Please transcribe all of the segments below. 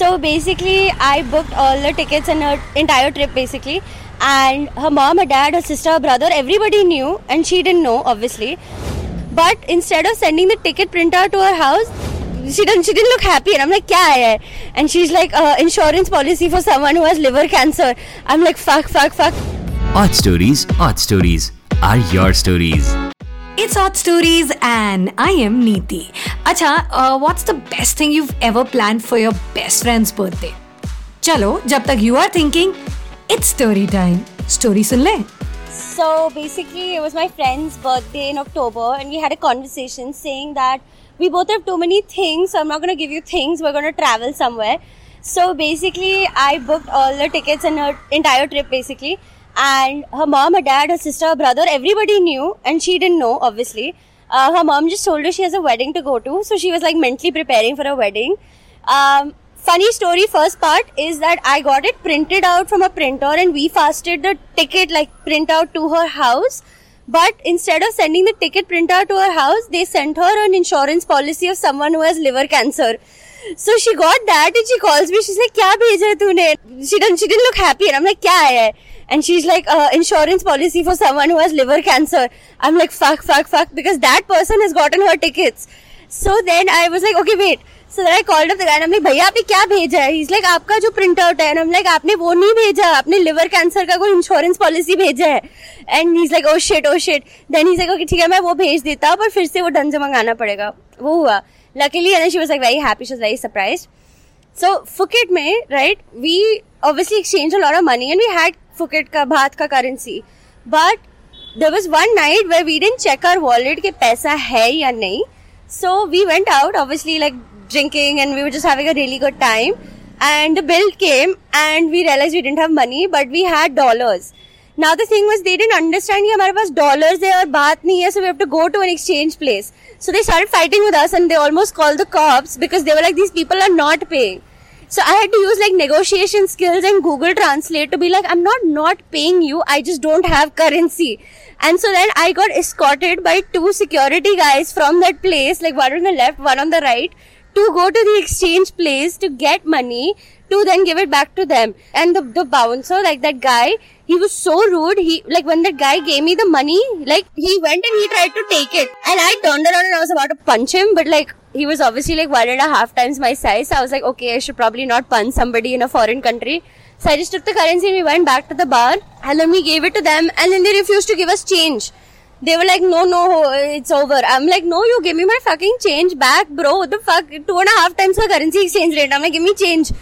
So basically, I booked all the tickets and her entire trip basically. And her mom, her dad, her sister, her brother, everybody knew, and she didn't know, obviously. But instead of sending the ticket printer to her house, she didn't. She didn't look happy, and I'm like, "Kya hai?" And she's like, uh, "Insurance policy for someone who has liver cancer." I'm like, "Fuck, fuck, fuck." Odd stories, odd stories are your stories. It's Odd Stories and I am Neeti. Acha, uh, what's the best thing you've ever planned for your best friend's birthday? चलो जब तक you are thinking, it's story time. Story सुन ले. So basically, it was my friend's birthday in October, and we had a conversation saying that we both have too many things, so I'm not going to give you things. We're going to travel somewhere. So basically, I booked all the tickets and her entire trip basically. And her mom, her dad, her sister, her brother, everybody knew, and she didn't know, obviously. Uh, her mom just told her she has a wedding to go to, so she was like mentally preparing for a wedding. Um, funny story first part is that I got it printed out from a printer and we fasted the ticket like print out to her house. But instead of sending the ticket printout to her house, they sent her an insurance policy of someone who has liver cancer. So she got that and she calls me she like क्या भेजा है तूने she done she done look happy and I am like क्या आया है and she is like insurance policy for someone who has liver cancer I am like fuck fuck fuck because that person has gotten her tickets so then I was like okay wait so I called up the guide like भैया आपने क्या भेजा है is like आपका जो print out है and I am like आपने वो नहीं भेजा आपने लिवर कैंसर का कोई इंश्योरेंस पॉलिसी भेजा है and he is like oh shit oh shit then he is like okay ठीक है मैं वो भेज देता हूँ पर फिर से वो ढंग से मंगाना पड़ेगा वो हुआ। Luckily and she was like very happy she was very surprise so Phuket में right we obviously exchange a lot of money and we had Phuket का भात का currency but there was one night we we didn't check our wallet के पैसा है या नहीं. So we went out obviously like drinking and we were just having a really good time. And the bill came and we realized we didn't have money, but we had dollars. Now the thing was they didn't understand कि हमारे पास dollars है और बात नहीं है, so we have to go to an exchange place. So they started fighting with us and they almost called the cops because they were like, these people are not paying. So I had to use like negotiation skills and Google Translate to be like, I'm not not paying you. I just don't have currency. And so then I got escorted by two security guys from that place, like one on the left, one on the right, to go to the exchange place to get money to then give it back to them. And the, the bouncer, like that guy, he was so rude. He, like when that guy gave me the money, like he went and he tried to take it. And I turned around and I was about to punch him, but like he was obviously like one and a half times my size. So I was like, okay, I should probably not punch somebody in a foreign country. So I just took the currency and we went back to the bar and then we gave it to them and then they refused to give us change. They were like, no, no, it's over. I'm like, no, you give me my fucking change back, bro. What the fuck? Two and a half times the currency exchange rate. I'm like, give me change.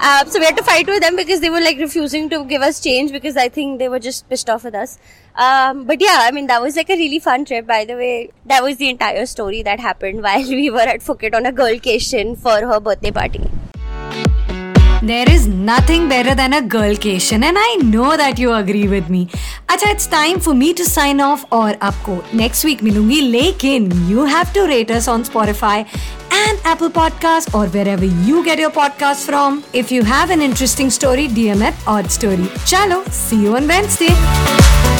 Uh, so we had to fight with them because they were like refusing to give us change because I think they were just pissed off with us. Um, but yeah, I mean, that was like a really fun trip, by the way. That was the entire story that happened while we were at Phuket on a girlcation for her birthday party. There is nothing better than a girlcation and I know that you agree with me. अच्छा it's time for me to sign off और आपको next week मिलूंगी लेकिन you have to rate us on Spotify and Apple Podcast or wherever you get your podcast from. If you have an interesting story, DM at Audstory. Chalo, see you on Wednesday.